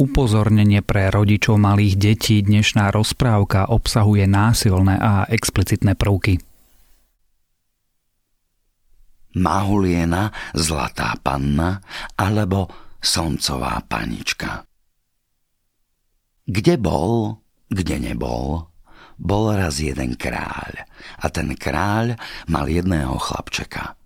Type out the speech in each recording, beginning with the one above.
Upozornenie pre rodičov malých detí dnešná rozprávka obsahuje násilné a explicitné prvky. Mahuliena, zlatá panna alebo slncová panička. Kde bol, kde nebol, bol raz jeden kráľ a ten kráľ mal jedného chlapčeka.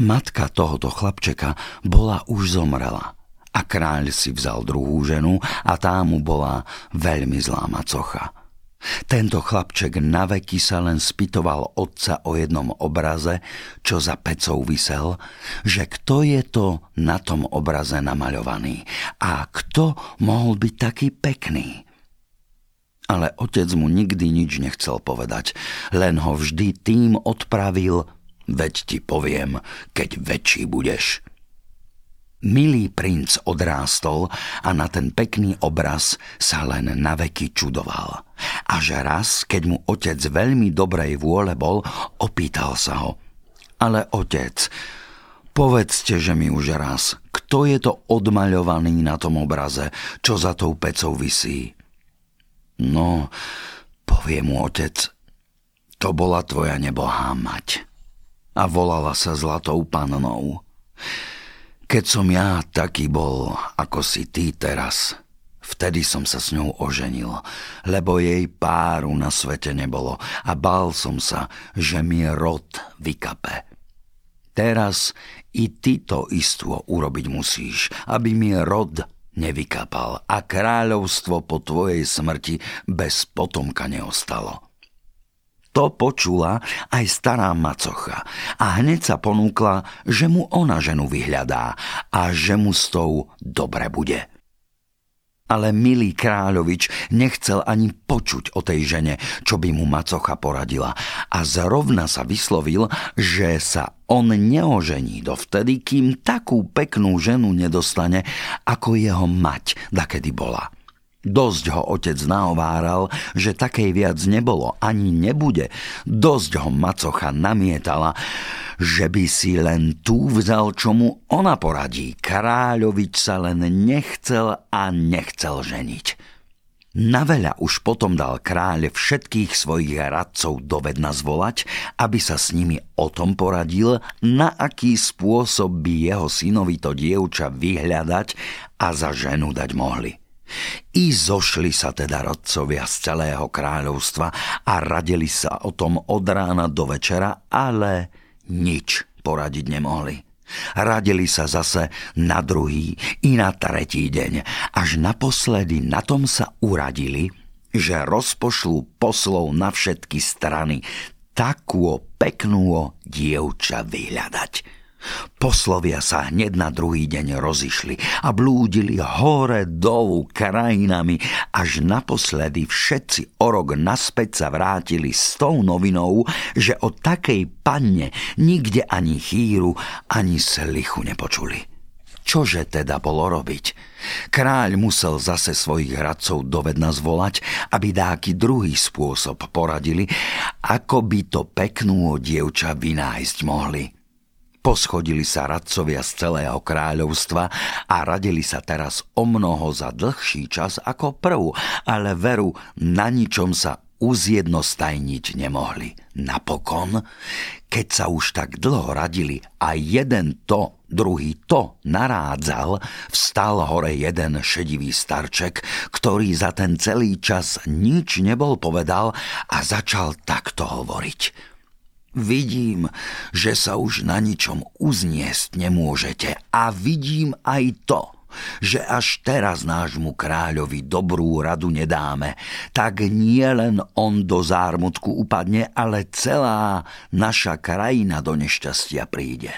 Matka tohoto chlapčeka bola už zomrela – a kráľ si vzal druhú ženu a tá mu bola veľmi zlá macocha. Tento chlapček naveky sa len spytoval otca o jednom obraze, čo za pecou vysel, že kto je to na tom obraze namaľovaný a kto mohol byť taký pekný. Ale otec mu nikdy nič nechcel povedať, len ho vždy tým odpravil, veď ti poviem, keď väčší budeš. Milý princ odrástol a na ten pekný obraz sa len na veky čudoval. Až raz, keď mu otec veľmi dobrej vôle bol, opýtal sa ho. Ale otec, povedzte, že mi už raz, kto je to odmaľovaný na tom obraze, čo za tou pecou visí? No, povie mu otec, to bola tvoja nebohá mať. A volala sa zlatou pannou. Keď som ja taký bol, ako si ty teraz, vtedy som sa s ňou oženil, lebo jej páru na svete nebolo a bál som sa, že mi rod vykape. Teraz i ty to istvo urobiť musíš, aby mi rod nevykapal a kráľovstvo po tvojej smrti bez potomka neostalo. To počula aj stará macocha a hneď sa ponúkla, že mu ona ženu vyhľadá a že mu s tou dobre bude. Ale milý kráľovič nechcel ani počuť o tej žene, čo by mu macocha poradila a zrovna sa vyslovil, že sa on neožení dovtedy, kým takú peknú ženu nedostane, ako jeho mať, dakedy bola. Dosť ho otec naováral, že takej viac nebolo ani nebude. Dosť ho macocha namietala, že by si len tú vzal, čo mu ona poradí. Kráľovič sa len nechcel a nechcel ženiť. Na veľa už potom dal kráľ všetkých svojich radcov dovedna zvolať, aby sa s nimi o tom poradil, na aký spôsob by jeho synovi to dievča vyhľadať a za ženu dať mohli. I zošli sa teda rodcovia z celého kráľovstva a radili sa o tom od rána do večera, ale nič poradiť nemohli. Radili sa zase na druhý i na tretí deň, až naposledy na tom sa uradili, že rozpošlú poslov na všetky strany takú peknú dievča vyhľadať Poslovia sa hneď na druhý deň rozišli a blúdili hore dolu krajinami, až naposledy všetci o rok naspäť sa vrátili s tou novinou, že o takej panne nikde ani chýru, ani slichu nepočuli. Čože teda bolo robiť? Kráľ musel zase svojich hradcov dovedna zvolať, aby dáky druhý spôsob poradili, ako by to peknú dievča vynájsť mohli. Poschodili sa radcovia z celého kráľovstva a radili sa teraz o mnoho za dlhší čas ako prv, ale veru na ničom sa uzjednostajniť nemohli. Napokon, keď sa už tak dlho radili a jeden to, druhý to narádzal, vstal hore jeden šedivý starček, ktorý za ten celý čas nič nebol povedal a začal takto hovoriť. Vidím, že sa už na ničom uzniesť nemôžete a vidím aj to, že až teraz nášmu kráľovi dobrú radu nedáme, tak nie len on do zármutku upadne, ale celá naša krajina do nešťastia príde.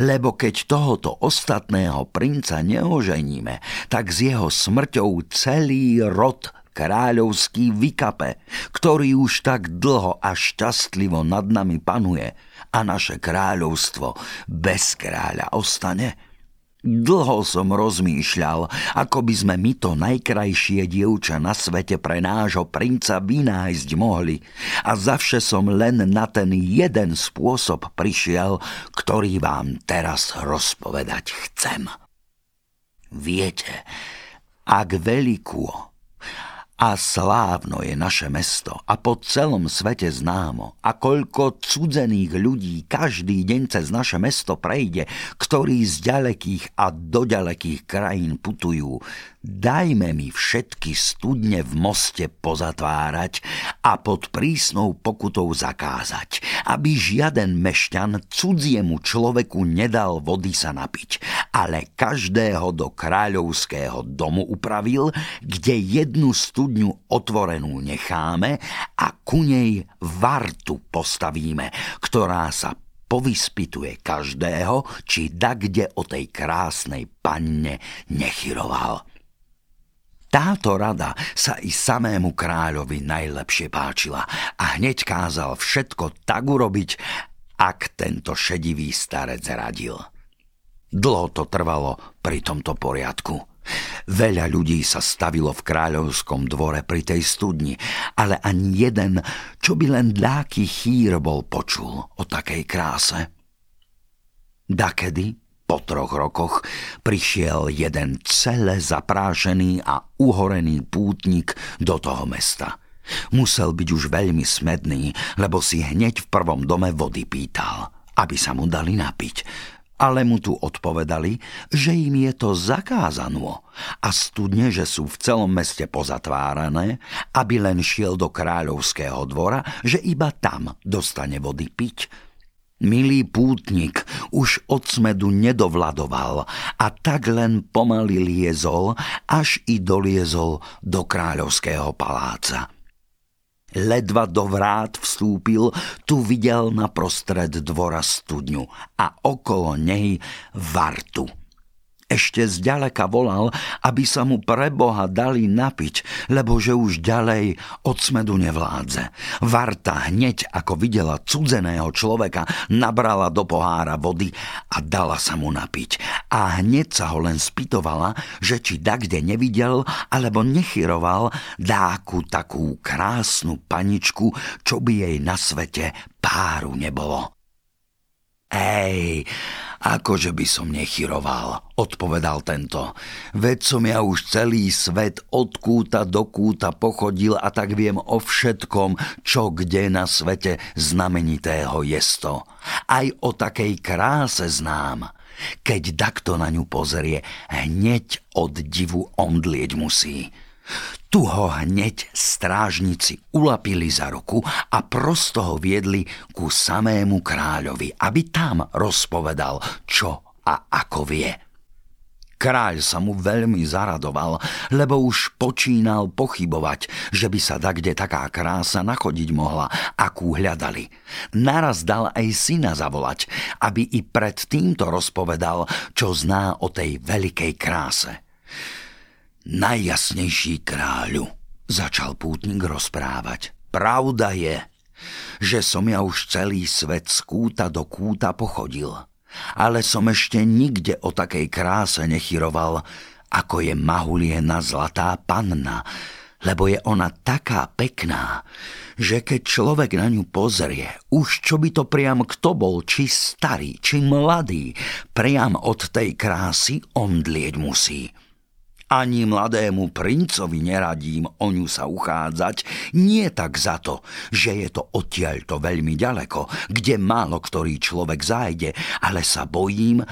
Lebo keď tohoto ostatného princa neoženíme, tak s jeho smrťou celý rod kráľovský vykape, ktorý už tak dlho a šťastlivo nad nami panuje a naše kráľovstvo bez kráľa ostane? Dlho som rozmýšľal, ako by sme my to najkrajšie dievča na svete pre nášho princa vynájsť mohli a zavše som len na ten jeden spôsob prišiel, ktorý vám teraz rozpovedať chcem. Viete, ak veľkú a slávno je naše mesto a po celom svete známo. A koľko cudzených ľudí každý deň cez naše mesto prejde, ktorí z ďalekých a do ďalekých krajín putujú. Dajme mi všetky studne v moste pozatvárať a pod prísnou pokutou zakázať, aby žiaden mešťan cudziemu človeku nedal vody sa napiť, ale každého do kráľovského domu upravil, kde jednu studňu otvorenú necháme a ku nej vartu postavíme, ktorá sa povyspituje každého, či da kde o tej krásnej panne nechyroval. Táto rada sa i samému kráľovi najlepšie páčila a hneď kázal všetko tak urobiť, ak tento šedivý starec radil. Dlho to trvalo pri tomto poriadku. Veľa ľudí sa stavilo v kráľovskom dvore pri tej studni, ale ani jeden, čo by len dáky chýr bol počul o takej kráse. Dakedy, po troch rokoch, prišiel jeden celé zaprášený a uhorený pútnik do toho mesta. Musel byť už veľmi smedný, lebo si hneď v prvom dome vody pýtal, aby sa mu dali napiť ale mu tu odpovedali, že im je to zakázano a studne, že sú v celom meste pozatvárané, aby len šiel do kráľovského dvora, že iba tam dostane vody piť. Milý pútnik už od smedu nedovladoval a tak len pomaly liezol, až i doliezol do kráľovského paláca. Ledva do vrát vstúpil, tu videl na prostred dvora studňu a okolo nej vartu – ešte zďaleka volal, aby sa mu pre Boha dali napiť, lebo že už ďalej od smedu nevládze. Varta hneď, ako videla cudzeného človeka, nabrala do pohára vody a dala sa mu napiť. A hneď sa ho len spýtovala, že či da kde nevidel, alebo nechyroval dáku takú krásnu paničku, čo by jej na svete páru nebolo. Ej, Akože by som nechyroval, odpovedal tento. Veď som ja už celý svet od kúta do kúta pochodil a tak viem o všetkom, čo kde na svete znamenitého jesto. Aj o takej kráse znám. Keď takto na ňu pozrie, hneď od divu omdlieť musí. Tu ho hneď strážnici ulapili za ruku a prosto ho viedli ku samému kráľovi, aby tam rozpovedal, čo a ako vie. Kráľ sa mu veľmi zaradoval, lebo už počínal pochybovať, že by sa kde taká krása nachodiť mohla, akú hľadali. Naraz dal aj syna zavolať, aby i pred týmto rozpovedal, čo zná o tej veľkej kráse. Najjasnejší kráľu, začal pútnik rozprávať. Pravda je, že som ja už celý svet z kúta do kúta pochodil, ale som ešte nikde o takej kráse nechyroval, ako je mahuliena zlatá panna, lebo je ona taká pekná, že keď človek na ňu pozrie, už čo by to priam kto bol, či starý, či mladý, priam od tej krásy omdlieť musí. Ani mladému princovi neradím o ňu sa uchádzať, nie tak za to, že je to odtiaľto veľmi ďaleko, kde málo ktorý človek zájde, ale sa bojím,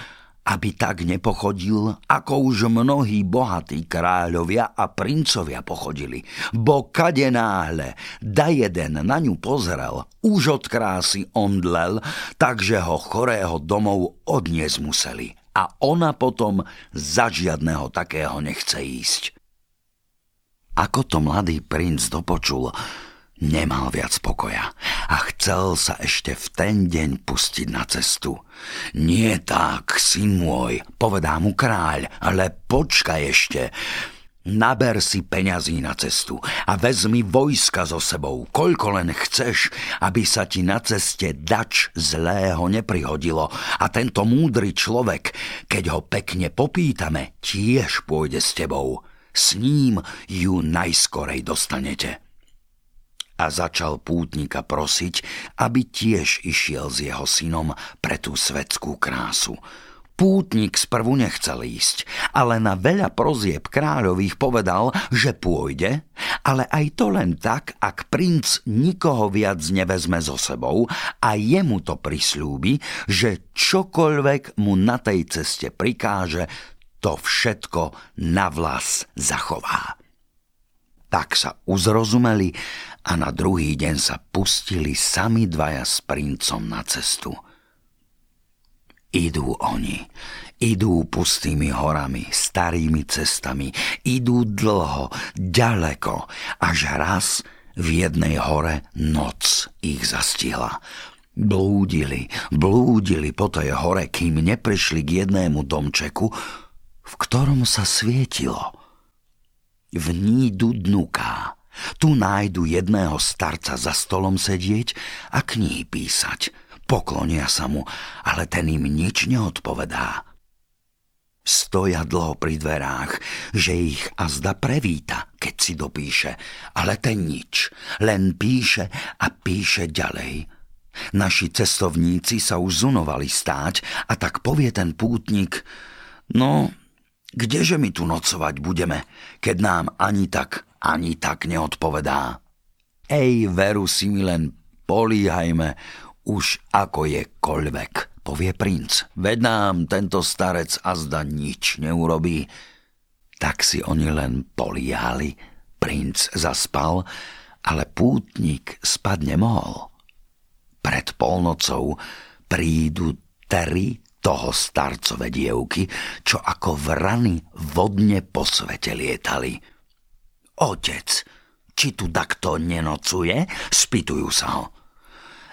aby tak nepochodil, ako už mnohí bohatí kráľovia a princovia pochodili. Bo kade náhle da jeden na ňu pozrel, už od krásy omdlel, takže ho chorého domov odniesť museli a ona potom za žiadného takého nechce ísť. Ako to mladý princ dopočul, nemal viac pokoja a chcel sa ešte v ten deň pustiť na cestu. Nie tak, syn môj, povedá mu kráľ, ale počkaj ešte, Naber si peňazí na cestu a vezmi vojska so sebou, koľko len chceš, aby sa ti na ceste dač zlého neprihodilo. A tento múdry človek, keď ho pekne popýtame, tiež pôjde s tebou. S ním ju najskorej dostanete. A začal pútnika prosiť, aby tiež išiel s jeho synom pre tú svetskú krásu. Pútnik sprvu nechcel ísť, ale na veľa prozieb kráľových povedal, že pôjde, ale aj to len tak, ak princ nikoho viac nevezme so sebou a jemu to prislúbi, že čokoľvek mu na tej ceste prikáže, to všetko na vlas zachová. Tak sa uzrozumeli a na druhý deň sa pustili sami dvaja s princom na cestu – Idú oni, idú pustými horami, starými cestami, idú dlho, ďaleko, až raz v jednej hore noc ich zastihla. Blúdili, blúdili po tej hore, kým neprišli k jednému domčeku, v ktorom sa svietilo. V nídu dnuká. Tu nájdu jedného starca za stolom sedieť a knihy písať – Poklonia sa mu, ale ten im nič neodpovedá. Stoja dlho pri dverách, že ich azda prevíta, keď si dopíše, ale ten nič, len píše a píše ďalej. Naši cestovníci sa už zunovali stáť a tak povie ten pútnik, no, kdeže my tu nocovať budeme, keď nám ani tak, ani tak neodpovedá. Ej, veru si mi len políhajme, už ako je koľvek, povie princ. Veď nám tento starec azda nič neurobí. Tak si oni len poliali. Princ zaspal, ale pútnik spad nemohol. Pred polnocou prídu tri toho starcové dievky, čo ako vrany vodne po svete lietali. Otec, či tu takto nenocuje? Spýtujú sa ho.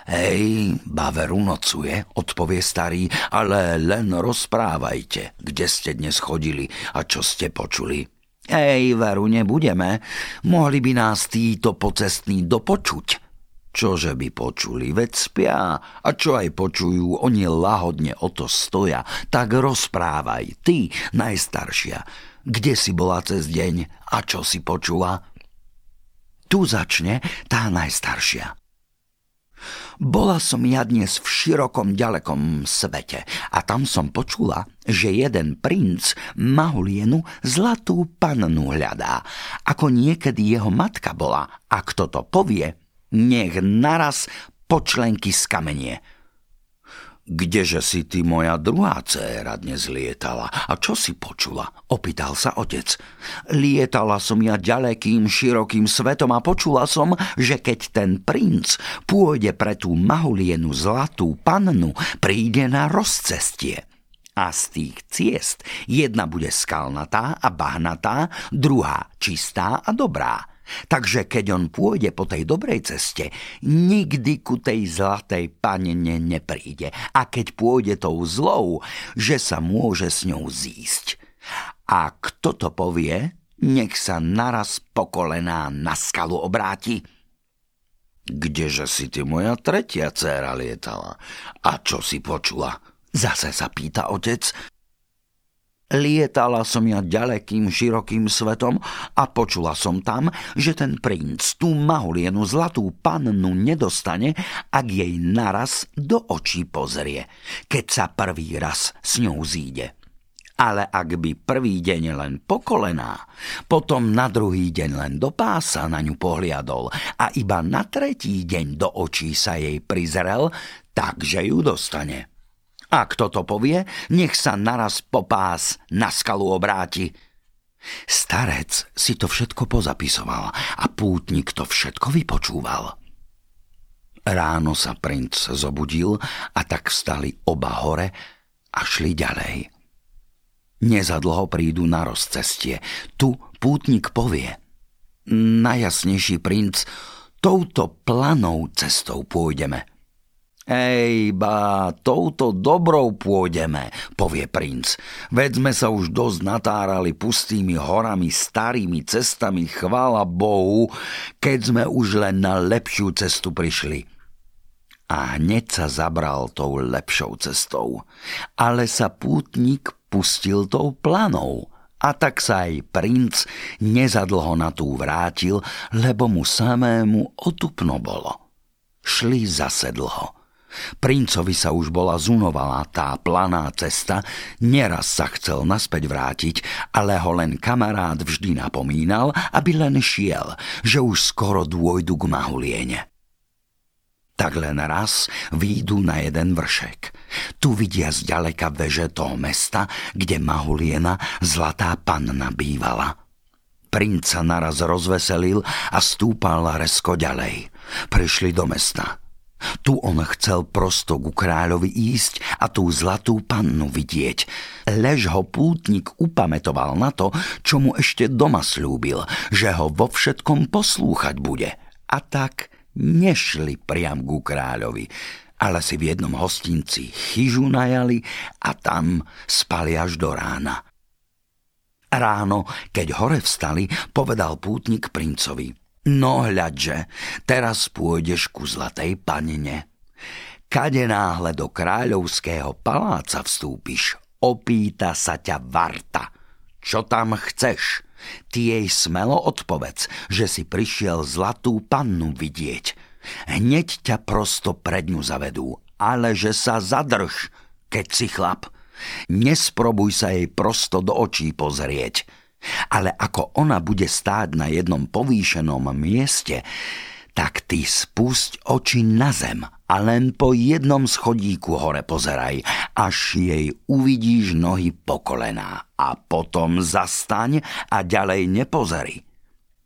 Hej, Baveru nocuje, odpovie starý, ale len rozprávajte, kde ste dnes chodili a čo ste počuli. Hej, veru nebudeme, mohli by nás títo pocestní dopočuť. Čože by počuli, veď spia, a čo aj počujú, oni lahodne o to stoja, tak rozprávaj, ty, najstaršia, kde si bola cez deň a čo si počula? Tu začne tá najstaršia. Bola som ja dnes v širokom ďalekom svete a tam som počula, že jeden princ Mahulienu zlatú pannu hľadá, ako niekedy jeho matka bola. A kto to povie, nech naraz počlenky z kamenie. Kdeže si ty, moja druhá dcéra, dnes lietala? A čo si počula? Opýtal sa otec. Lietala som ja ďalekým, širokým svetom a počula som, že keď ten princ pôjde pre tú mahulienu zlatú pannu, príde na rozcestie. A z tých ciest jedna bude skalnatá a bahnatá, druhá čistá a dobrá Takže keď on pôjde po tej dobrej ceste, nikdy ku tej zlatej panene nepríde. A keď pôjde tou zlou, že sa môže s ňou zísť. A kto to povie, nech sa naraz pokolená na skalu obráti. Kdeže si ty moja tretia dcéra lietala? A čo si počula? Zase sa pýta otec. Lietala som ja ďalekým, širokým svetom a počula som tam, že ten princ tú mahulienu zlatú pannu nedostane, ak jej naraz do očí pozrie, keď sa prvý raz s ňou zíde. Ale ak by prvý deň len pokolená, potom na druhý deň len do pása na ňu pohliadol a iba na tretí deň do očí sa jej prizrel, takže ju dostane. A kto to povie, nech sa naraz popás na skalu obráti. Starec si to všetko pozapisoval a pútnik to všetko vypočúval. Ráno sa princ zobudil a tak vstali oba hore a šli ďalej. Nezadlho prídu na rozcestie. Tu pútnik povie. Najjasnejší princ, touto planou cestou pôjdeme – Ej, ba, touto dobrou pôjdeme, povie princ. Veď sme sa už dosť natárali pustými horami, starými cestami, chvála Bohu, keď sme už len na lepšiu cestu prišli. A hneď sa zabral tou lepšou cestou. Ale sa pútnik pustil tou planou. A tak sa aj princ nezadlho na tú vrátil, lebo mu samému otupno bolo. Šli zase dlho. Princovi sa už bola zunovala tá planá cesta, neraz sa chcel naspäť vrátiť, ale ho len kamarát vždy napomínal, aby len šiel, že už skoro dôjdu k Mahuliene. Tak len raz výjdu na jeden vršek. Tu vidia zďaleka veže toho mesta, kde Mahuliena, zlatá panna, bývala. Princ sa naraz rozveselil a stúpal resko ďalej. Prišli do mesta. Tu on chcel prosto ku kráľovi ísť a tú zlatú pannu vidieť. Lež ho pútnik upametoval na to, čo mu ešte doma slúbil, že ho vo všetkom poslúchať bude. A tak nešli priam ku kráľovi, ale si v jednom hostinci chyžu najali a tam spali až do rána. Ráno, keď hore vstali, povedal pútnik princovi. No hľadže, teraz pôjdeš ku zlatej panine. Kade náhle do kráľovského paláca vstúpiš, opýta sa ťa Varta. Čo tam chceš? Ty jej smelo odpovedz, že si prišiel zlatú pannu vidieť. Hneď ťa prosto pred ňu zavedú, ale že sa zadrž, keď si chlap. Nesprobuj sa jej prosto do očí pozrieť. Ale ako ona bude stáť na jednom povýšenom mieste, tak ty spusť oči na zem a len po jednom schodíku hore pozeraj, až jej uvidíš nohy po kolená a potom zastaň a ďalej nepozeri.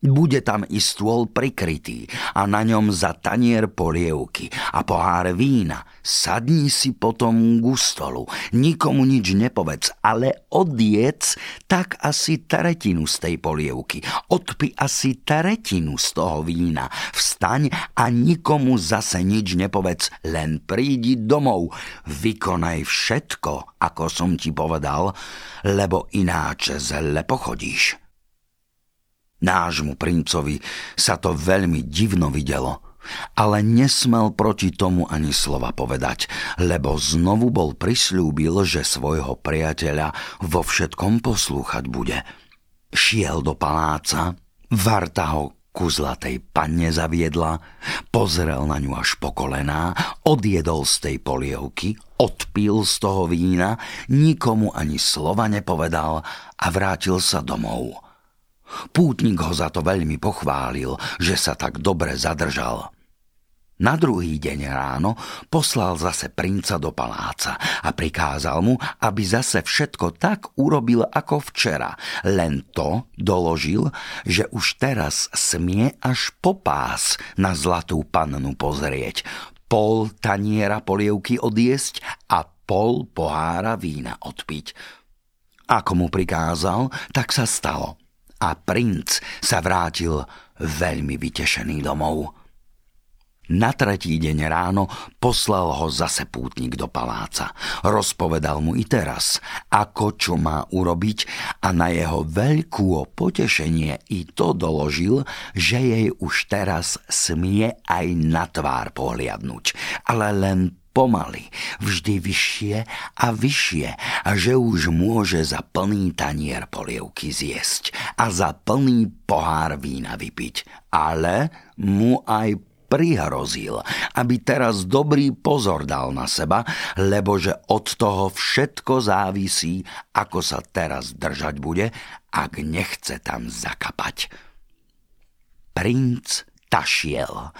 Bude tam i stôl prikrytý a na ňom za tanier polievky a pohár vína. Sadni si potom k stolu, nikomu nič nepovedz, ale odiec tak asi tretinu z tej polievky. Odpi asi tretinu z toho vína. Vstaň a nikomu zase nič nepovedz, len prídi domov. Vykonaj všetko, ako som ti povedal, lebo ináč zle pochodíš. Nášmu princovi sa to veľmi divno videlo, ale nesmel proti tomu ani slova povedať, lebo znovu bol prisľúbil, že svojho priateľa vo všetkom poslúchať bude. Šiel do paláca, Varta ho ku zlatej panne zaviedla, pozrel na ňu až po kolená, odjedol z tej polievky, odpil z toho vína, nikomu ani slova nepovedal a vrátil sa domov. Pútnik ho za to veľmi pochválil, že sa tak dobre zadržal. Na druhý deň ráno poslal zase princa do paláca a prikázal mu, aby zase všetko tak urobil ako včera. Len to doložil, že už teraz smie až po pás na zlatú pannu pozrieť, pol taniera polievky odjesť a pol pohára vína odpiť. Ako mu prikázal, tak sa stalo a princ sa vrátil veľmi vytešený domov. Na tretí deň ráno poslal ho zase pútnik do paláca. Rozpovedal mu i teraz, ako čo má urobiť a na jeho veľkú potešenie i to doložil, že jej už teraz smie aj na tvár pohliadnúť, ale len pomaly, vždy vyššie a vyššie a že už môže za plný tanier polievky zjesť a za plný pohár vína vypiť. Ale mu aj prihrozil, aby teraz dobrý pozor dal na seba, lebo že od toho všetko závisí, ako sa teraz držať bude, ak nechce tam zakapať. Princ tašiel.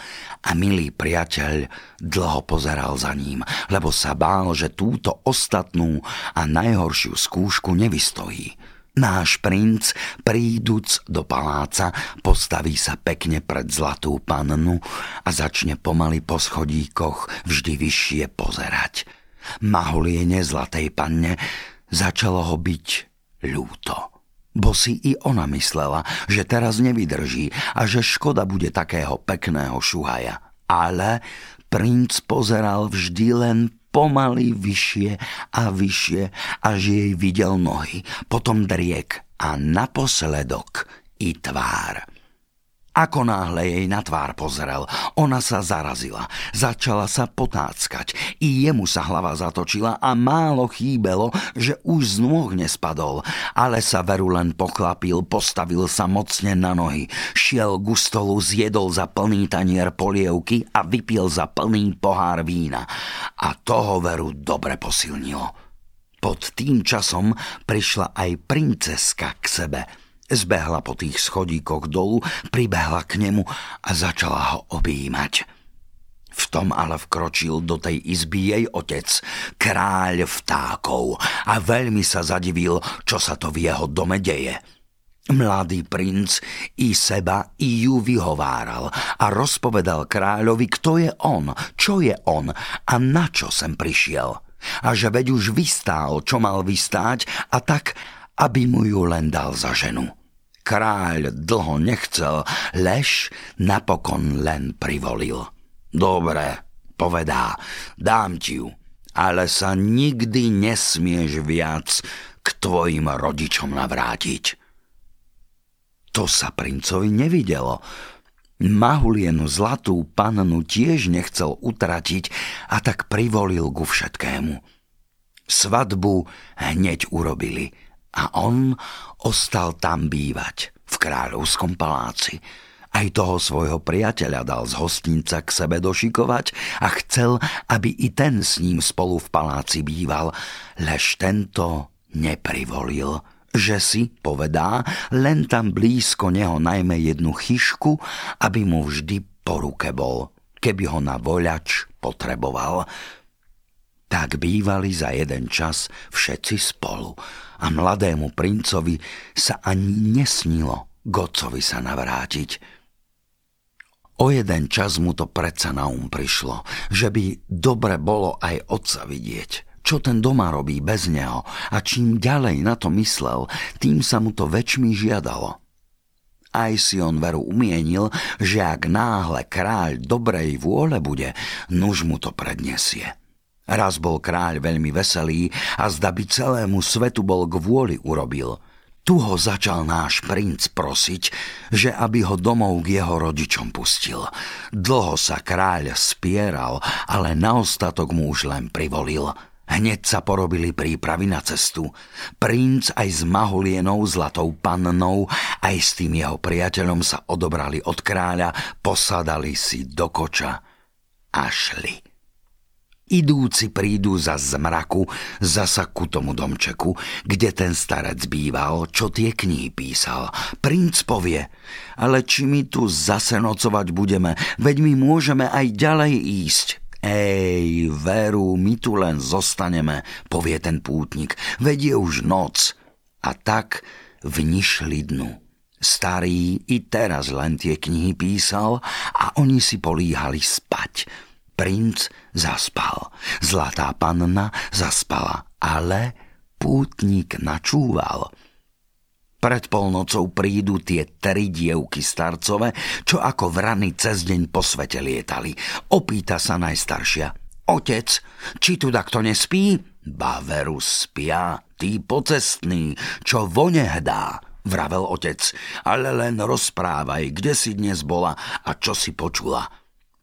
A milý priateľ dlho pozeral za ním, lebo sa bál, že túto ostatnú a najhoršiu skúšku nevystojí. Náš princ, príduc do paláca, postaví sa pekne pred zlatú pannu a začne pomaly po schodíkoch vždy vyššie pozerať. Mahuliene zlatej panne začalo ho byť ľúto. Bo si i ona myslela, že teraz nevydrží a že škoda bude takého pekného šuhaja. Ale princ pozeral vždy len pomaly vyššie a vyššie, až jej videl nohy, potom driek a naposledok i tvár. Ako náhle jej na tvár pozrel, ona sa zarazila, začala sa potáckať, i jemu sa hlava zatočila a málo chýbelo, že už z nôh nespadol, ale sa veru len poklapil, postavil sa mocne na nohy, šiel ku stolu, zjedol za plný tanier polievky a vypil za plný pohár vína. A toho veru dobre posilnilo. Pod tým časom prišla aj princeska k sebe – Zbehla po tých schodíkoch dolu, pribehla k nemu a začala ho objímať. V tom ale vkročil do tej izby jej otec, kráľ vtákov, a veľmi sa zadivil, čo sa to v jeho dome deje. Mladý princ i seba, i ju vyhováral a rozpovedal kráľovi, kto je on, čo je on a na čo sem prišiel. A že veď už vystál, čo mal vystáť a tak, aby mu ju len dal za ženu. Kráľ dlho nechcel, lež napokon len privolil. Dobre, povedá, dám ti ju, ale sa nikdy nesmieš viac k tvojim rodičom navrátiť. To sa princovi nevidelo. Mahulienu zlatú pannu tiež nechcel utratiť a tak privolil ku všetkému. Svadbu hneď urobili – a on ostal tam bývať, v kráľovskom paláci. Aj toho svojho priateľa dal z hostinca k sebe došikovať a chcel, aby i ten s ním spolu v paláci býval, lež tento neprivolil, že si, povedá, len tam blízko neho najmä jednu chyšku, aby mu vždy po ruke bol, keby ho na voľač potreboval. Tak bývali za jeden čas všetci spolu a mladému princovi sa ani nesnilo Gocovi sa navrátiť. O jeden čas mu to predsa na um prišlo, že by dobre bolo aj otca vidieť, čo ten doma robí bez neho a čím ďalej na to myslel, tým sa mu to väčšmi žiadalo. Aj si on veru umienil, že ak náhle kráľ dobrej vôle bude, nuž mu to predniesie. Raz bol kráľ veľmi veselý a zda by celému svetu bol kvôli urobil. Tu ho začal náš princ prosiť, že aby ho domov k jeho rodičom pustil. Dlho sa kráľ spieral, ale na ostatok mu už len privolil. Hneď sa porobili prípravy na cestu. Princ aj s Mahulienou zlatou pannou, aj s tým jeho priateľom sa odobrali od kráľa, posadali si do koča a šli. Idúci prídu za zmraku, zasa ku tomu domčeku, kde ten starec býval, čo tie knihy písal. Princ povie, ale či my tu zase nocovať budeme, veď my môžeme aj ďalej ísť. Ej, veru, my tu len zostaneme, povie ten pútnik, veď je už noc. A tak vnišli dnu. Starý i teraz len tie knihy písal a oni si políhali spať. Princ zaspal, zlatá panna zaspala, ale pútnik načúval. Pred polnocou prídu tie tri dievky starcové, čo ako vrany cez deň po svete lietali. Opýta sa najstaršia. Otec, či tu kto nespí? Baveru spia, tí pocestní, čo vone hdá, vravel otec. Ale len rozprávaj, kde si dnes bola a čo si počula.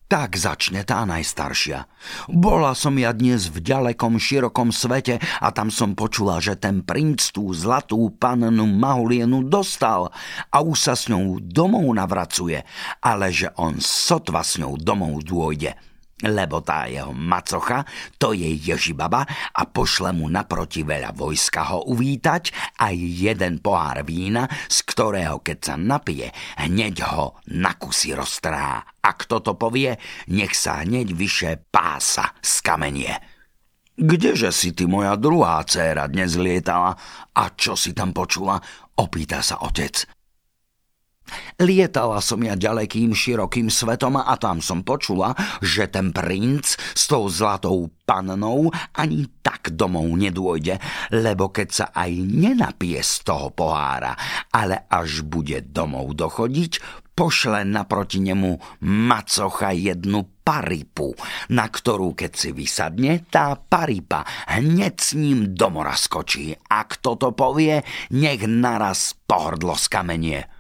Tak začne tá najstaršia. Bola som ja dnes v ďalekom, širokom svete a tam som počula, že ten princ tú zlatú pannu Mahulienu dostal a už sa s ňou domov navracuje, ale že on sotva s ňou domov dôjde lebo tá jeho macocha, to je Ježibaba a pošle mu naproti veľa vojska ho uvítať aj jeden pohár vína, z ktorého keď sa napije, hneď ho na kusy roztrá. A kto to povie, nech sa hneď vyše pása z kamenie. Kdeže si ty, moja druhá dcéra, dnes lietala a čo si tam počula? Opýta sa otec. Lietala som ja ďalekým širokým svetom a tam som počula, že ten princ s tou zlatou pannou ani tak domov nedôjde, lebo keď sa aj nenapije z toho pohára, ale až bude domov dochodiť, pošle naproti nemu macocha jednu paripu, na ktorú keď si vysadne, tá paripa hneď s ním do mora skočí. A kto to povie, nech naraz pohrdlo z kamenie.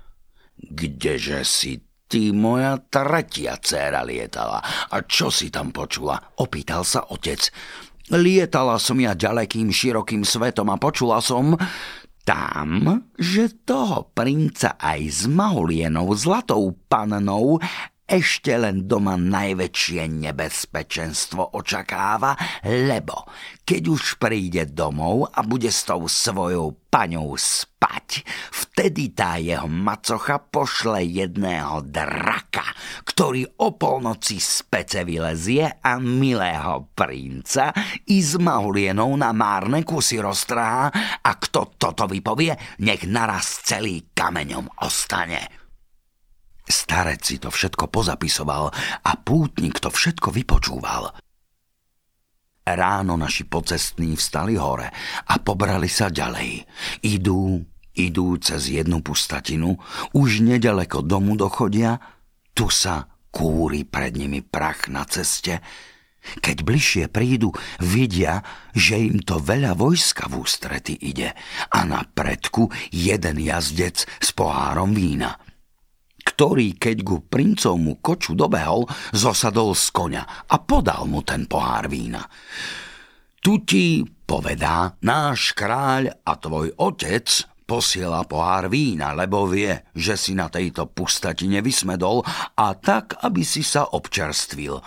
Kdeže si ty moja tretia dcéra lietala. A čo si tam počula? Opýtal sa otec. Lietala som ja ďalekým, širokým svetom a počula som tam, že toho princa aj s Mahulienou zlatou pannou ešte len doma najväčšie nebezpečenstvo očakáva, lebo keď už príde domov a bude s tou svojou paňou spať, vtedy tá jeho macocha pošle jedného draka, ktorý o polnoci z pece vylezie a milého princa i s mahulienou na márne kusy roztrhá a kto toto vypovie, nech naraz celý kameňom ostane. Starec si to všetko pozapisoval a pútnik to všetko vypočúval. Ráno naši pocestní vstali hore a pobrali sa ďalej. Idú, idú cez jednu pustatinu, už nedaleko domu dochodia, tu sa kúri pred nimi prach na ceste. Keď bližšie prídu, vidia, že im to veľa vojska v ústrety ide a na predku jeden jazdec s pohárom vína – ktorý, keď ku princovmu koču dobehol, zosadol z konia a podal mu ten pohár vína. Tu ti, povedá, náš kráľ a tvoj otec posiela pohár vína, lebo vie, že si na tejto pustatine vysmedol a tak, aby si sa občerstvil.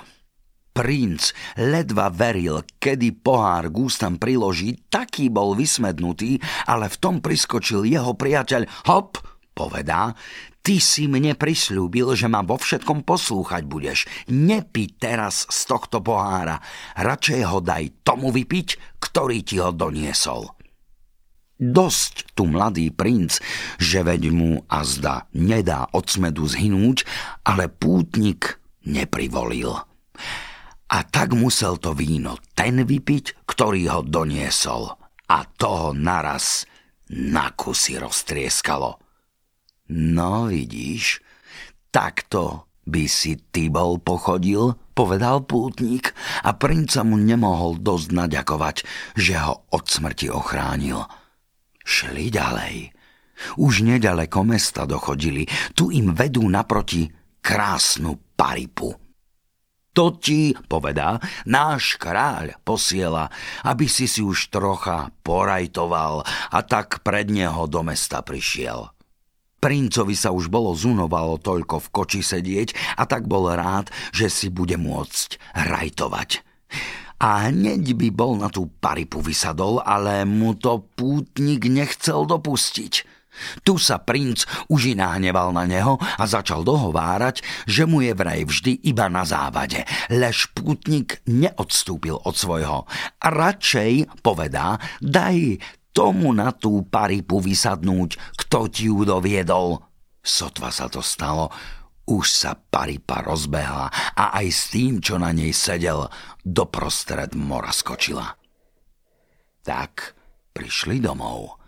Princ ledva veril, kedy pohár k priloží, taký bol vysmednutý, ale v tom priskočil jeho priateľ. Hop, povedá, Ty si mne prislúbil, že ma vo všetkom poslúchať budeš. Nepi teraz z tohto pohára. Radšej ho daj tomu vypiť, ktorý ti ho doniesol. Dosť tu mladý princ, že veď mu azda nedá od smedu zhynúť, ale pútnik neprivolil. A tak musel to víno ten vypiť, ktorý ho doniesol. A toho naraz na kusy roztrieskalo. No vidíš, takto by si ty bol pochodil, povedal pútnik a princa mu nemohol dosť naďakovať, že ho od smrti ochránil. Šli ďalej. Už nedaleko mesta dochodili, tu im vedú naproti krásnu paripu. To ti, povedá, náš kráľ posiela, aby si si už trocha porajtoval a tak pred neho do mesta prišiel. Princovi sa už bolo zunovalo toľko v koči sedieť a tak bol rád, že si bude môcť rajtovať. A hneď by bol na tú paripu vysadol, ale mu to pútnik nechcel dopustiť. Tu sa princ už nahneval na neho a začal dohovárať, že mu je vraj vždy iba na závade, lež pútnik neodstúpil od svojho. Radšej, povedá, daj tomu na tú paripu vysadnúť, kto ti ju doviedol. Sotva sa to stalo, už sa paripa rozbehla a aj s tým, čo na nej sedel, doprostred mora skočila. Tak prišli domov.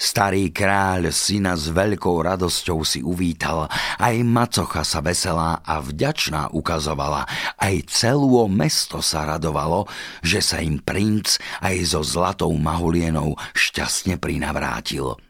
Starý kráľ syna s veľkou radosťou si uvítal, aj macocha sa veselá a vďačná ukazovala, aj celú mesto sa radovalo, že sa im princ aj so zlatou mahulienou šťastne prinavrátil.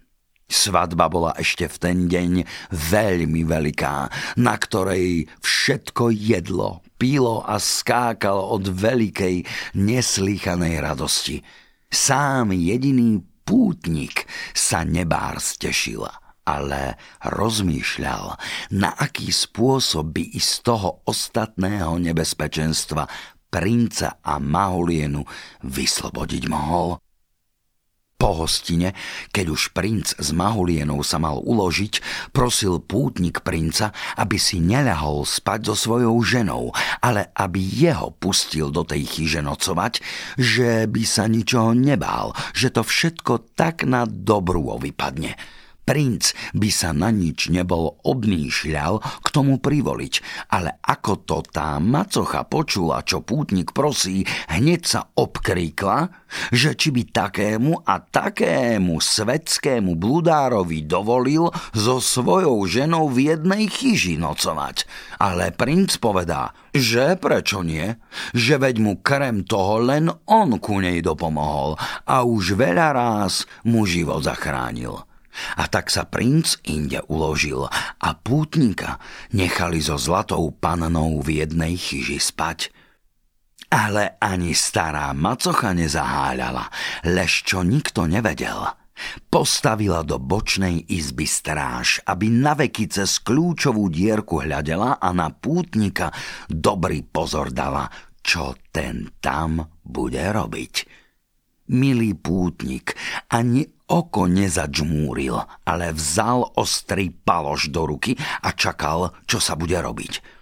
Svadba bola ešte v ten deň veľmi veľká, na ktorej všetko jedlo, pilo a skákalo od veľkej, neslýchanej radosti. Sám jediný pútnik sa nebár stešila, ale rozmýšľal, na aký spôsob by i z toho ostatného nebezpečenstva princa a Mahulienu vyslobodiť mohol. Po hostine, keď už princ s Mahulienou sa mal uložiť, prosil pútnik princa, aby si neľahol spať so svojou ženou, ale aby jeho pustil do tej chyže nocovať, že by sa ničoho nebál, že to všetko tak na dobrú vypadne princ by sa na nič nebol obmýšľal k tomu privoliť, ale ako to tá macocha počula, čo pútnik prosí, hneď sa obkríkla, že či by takému a takému svetskému bludárovi dovolil so svojou ženou v jednej chyži nocovať. Ale princ povedá, že prečo nie, že veď mu krem toho len on ku nej dopomohol a už veľa ráz mu život zachránil. A tak sa princ inde uložil a pútnika nechali so zlatou pannou v jednej chyži spať. Ale ani stará macocha nezaháľala, lež čo nikto nevedel – Postavila do bočnej izby stráž, aby na veky cez kľúčovú dierku hľadela a na pútnika dobrý pozor dala, čo ten tam bude robiť. Milý pútnik ani oko nezačmúril, ale vzal ostrý paloš do ruky a čakal, čo sa bude robiť.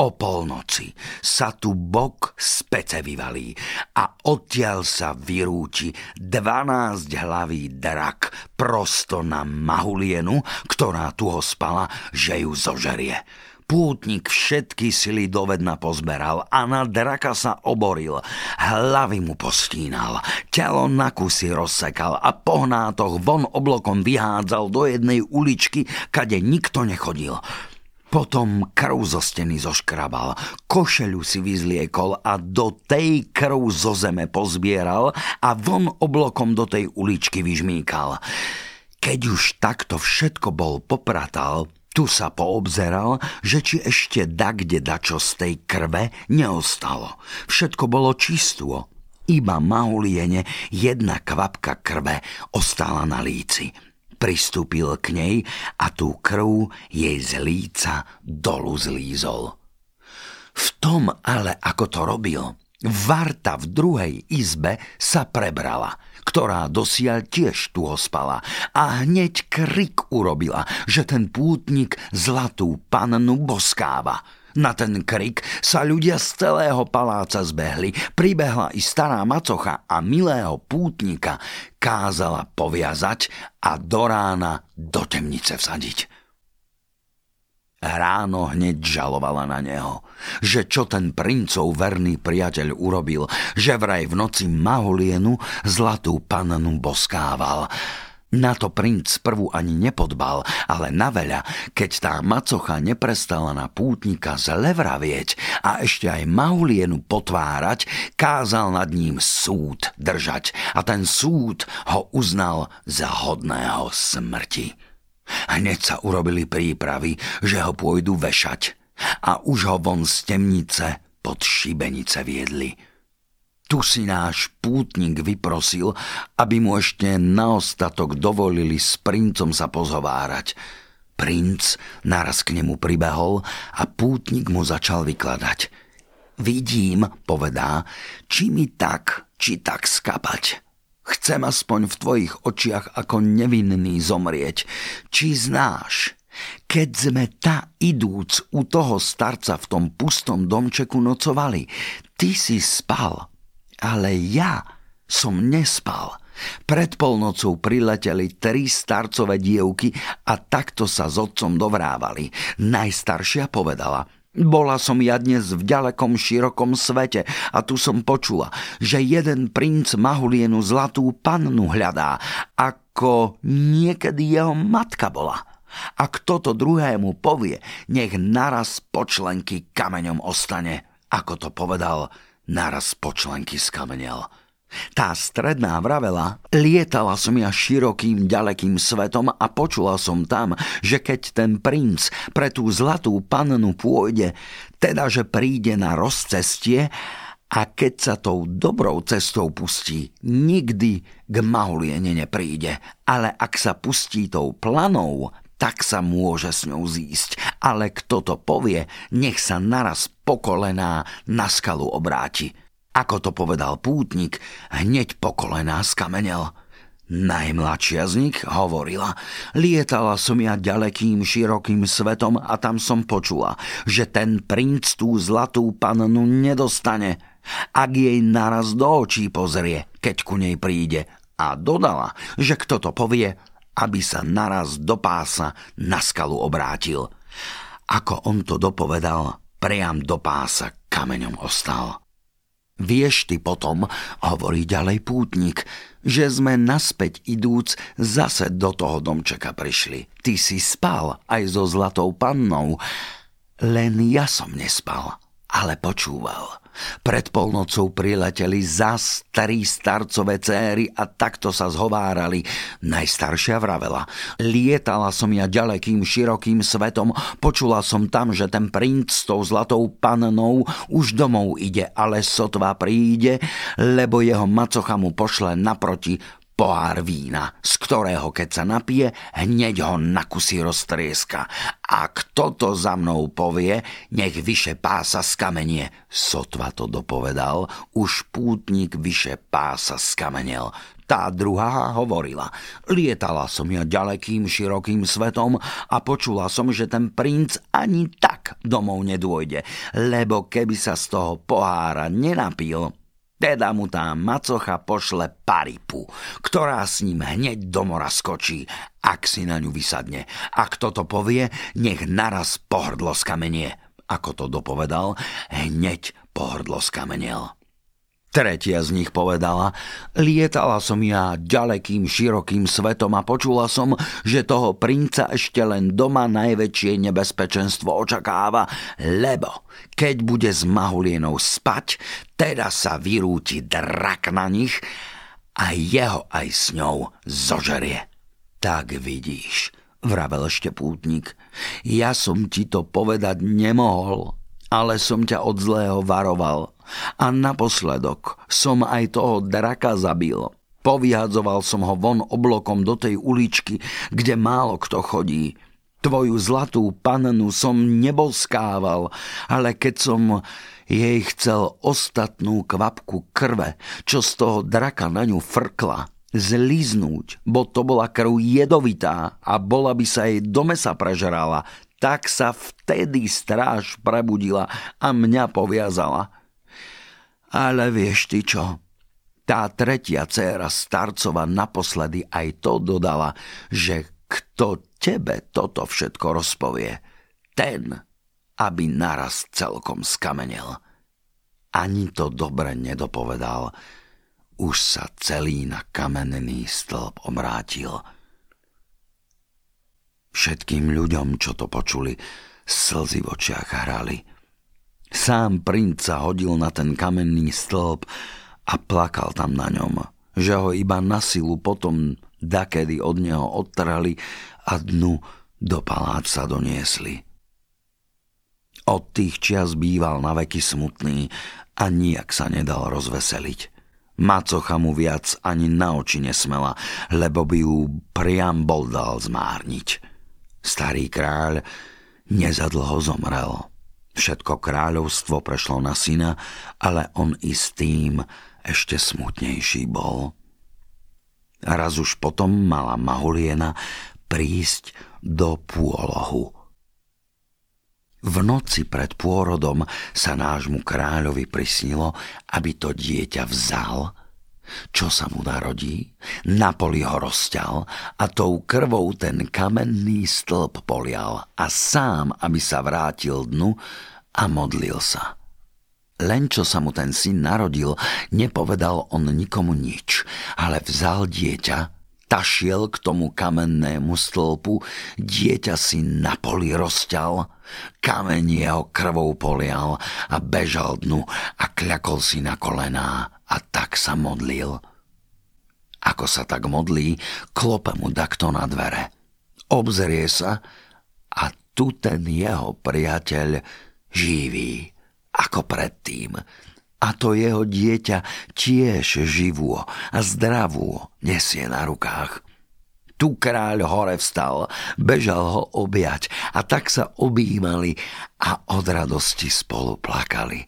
O polnoci sa tu bok z pece vyvalí a odtiaľ sa vyrúti dvanásť hlavý drak prosto na Mahulienu, ktorá tu ho spala, že ju zožerie. Pútnik všetky sily dovedna pozberal a na draka sa oboril. Hlavy mu postínal, telo na kusy rozsekal a pohnátoch von oblokom vyhádzal do jednej uličky, kade nikto nechodil. Potom krv zo steny zoškrabal, košelu si vyzliekol a do tej krv zo zeme pozbieral a von oblokom do tej uličky vyžmíkal. Keď už takto všetko bol popratal, tu sa poobzeral, že či ešte da kde dačo z tej krve neostalo. Všetko bolo čistvo. Iba Mauliene jedna kvapka krve ostala na líci. Pristúpil k nej a tú krv jej z líca dolu zlízol. V tom ale, ako to robil, Varta v druhej izbe sa prebrala, ktorá dosiaľ tiež tu spala a hneď krik urobila, že ten pútnik zlatú pannu boskáva. Na ten krik sa ľudia z celého paláca zbehli, pribehla i stará macocha a milého pútnika kázala poviazať a do rána do temnice vsadiť. Ráno hneď žalovala na neho, že čo ten princov verný priateľ urobil, že vraj v noci Maholienu zlatú pannu boskával. Na to princ prvú ani nepodbal, ale na veľa, keď tá macocha neprestala na pútnika zle vravieť a ešte aj Mahulienu potvárať, kázal nad ním súd držať a ten súd ho uznal za hodného smrti. Hneď sa urobili prípravy, že ho pôjdu vešať a už ho von z temnice pod šibenice viedli. Tu si náš pútnik vyprosil, aby mu ešte naostatok dovolili s princom sa pozhovárať. Princ naraz k nemu pribehol a pútnik mu začal vykladať. Vidím, povedá, či mi tak, či tak skapať. Chcem aspoň v tvojich očiach ako nevinný zomrieť. Či znáš, keď sme ta idúc u toho starca v tom pustom domčeku nocovali, ty si spal, ale ja som nespal. Pred polnocou prileteli tri starcové dievky a takto sa s otcom dovrávali. Najstaršia povedala – bola som ja dnes v ďalekom širokom svete a tu som počula, že jeden princ Mahulienu zlatú pannu hľadá, ako niekedy jeho matka bola. A kto to druhému povie, nech naraz počlenky kameňom ostane. Ako to povedal, naraz počlenky skamenel. Tá stredná vravela, lietala som ja širokým, ďalekým svetom a počula som tam, že keď ten princ pre tú zlatú pannu pôjde, teda že príde na rozcestie a keď sa tou dobrou cestou pustí, nikdy k Mahuliene nepríde, ale ak sa pustí tou planou, tak sa môže s ňou zísť. Ale kto to povie, nech sa naraz pokolená na skalu obráti. Ako to povedal pútnik, hneď po kolená skamenel. Najmladšia z nich hovorila, lietala som ja ďalekým širokým svetom a tam som počula, že ten princ tú zlatú pannu nedostane, ak jej naraz do očí pozrie, keď ku nej príde. A dodala, že kto to povie, aby sa naraz do pása na skalu obrátil. Ako on to dopovedal, priam do pása kameňom ostal. Vieš ty potom, hovorí ďalej pútnik, že sme naspäť idúc zase do toho domčeka prišli. Ty si spal aj so zlatou pannou, len ja som nespal, ale počúval. Pred polnocou prileteli zas tri starcové céry a takto sa zhovárali. Najstaršia vravela. Lietala som ja ďalekým širokým svetom, počula som tam, že ten princ s tou zlatou pannou už domov ide, ale sotva príde, lebo jeho macocha mu pošle naproti pohár vína, z ktorého keď sa napije, hneď ho na kusy roztrieska. A kto to za mnou povie, nech vyše pása skamenie. Sotva to dopovedal, už pútnik vyše pása skamenel. Tá druhá hovorila. Lietala som ja ďalekým, širokým svetom a počula som, že ten princ ani tak domov nedôjde, lebo keby sa z toho pohára nenapil, teda mu tá macocha pošle paripu, ktorá s ním hneď do mora skočí, ak si na ňu vysadne. A kto to povie, nech naraz pohrdlo skamenie. Ako to dopovedal, hneď pohrdlo skamenel. Tretia z nich povedala, lietala som ja ďalekým širokým svetom a počula som, že toho princa ešte len doma najväčšie nebezpečenstvo očakáva, lebo keď bude s Mahulienou spať, teda sa vyrúti drak na nich a jeho aj s ňou zožerie. Tak vidíš, vravel ešte pútnik, ja som ti to povedať nemohol, ale som ťa od zlého varoval a naposledok som aj toho draka zabil. Povyhadzoval som ho von oblokom do tej uličky, kde málo kto chodí. Tvoju zlatú pannu som neboskával, ale keď som jej chcel ostatnú kvapku krve, čo z toho draka na ňu frkla, zliznúť, bo to bola krv jedovitá a bola by sa jej do mesa prežerala, tak sa vtedy stráž prebudila a mňa poviazala. Ale vieš ty čo? Tá tretia dcéra starcova naposledy aj to dodala, že kto tebe toto všetko rozpovie, ten, aby naraz celkom skamenel. Ani to dobre nedopovedal. Už sa celý na kamenný stĺp omrátil. Všetkým ľuďom, čo to počuli, slzy v očiach hrali. Sám princ sa hodil na ten kamenný stĺp a plakal tam na ňom, že ho iba na silu potom dakedy od neho odtrali a dnu do paláca doniesli. Od tých čias býval na veky smutný a nijak sa nedal rozveseliť. Macocha mu viac ani na oči nesmela, lebo by ju priam bol dal zmárniť. Starý kráľ nezadlho zomrel. Všetko kráľovstvo prešlo na syna, ale on i s tým ešte smutnejší bol. A raz už potom mala Mahuliena prísť do pôlohu. V noci pred pôrodom sa nášmu kráľovi prisnilo, aby to dieťa vzal čo sa mu narodí, na poli ho rozťal a tou krvou ten kamenný stĺp polial a sám, aby sa vrátil dnu a modlil sa. Len čo sa mu ten syn narodil, nepovedal on nikomu nič, ale vzal dieťa, tašiel k tomu kamennému stĺpu, dieťa si na poli rozťal, kameň jeho krvou polial a bežal dnu a kľakol si na kolená a tak sa modlil. Ako sa tak modlí, klope mu dakto na dvere. Obzerie sa a tu ten jeho priateľ živý, ako predtým. A to jeho dieťa tiež živú a zdravú nesie na rukách. Tu kráľ hore vstal, bežal ho objať a tak sa objímali a od radosti spolu plakali.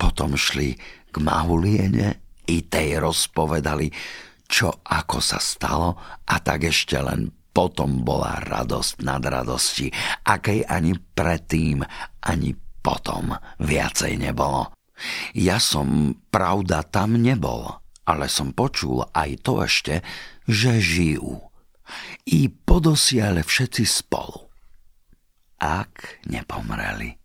Potom šli k Mahuliene i tej rozpovedali, čo ako sa stalo a tak ešte len potom bola radosť nad radosti, akej ani predtým, ani potom viacej nebolo. Ja som, pravda, tam nebol, ale som počul aj to ešte, že žijú. I podosiale všetci spolu. Ak nepomreli.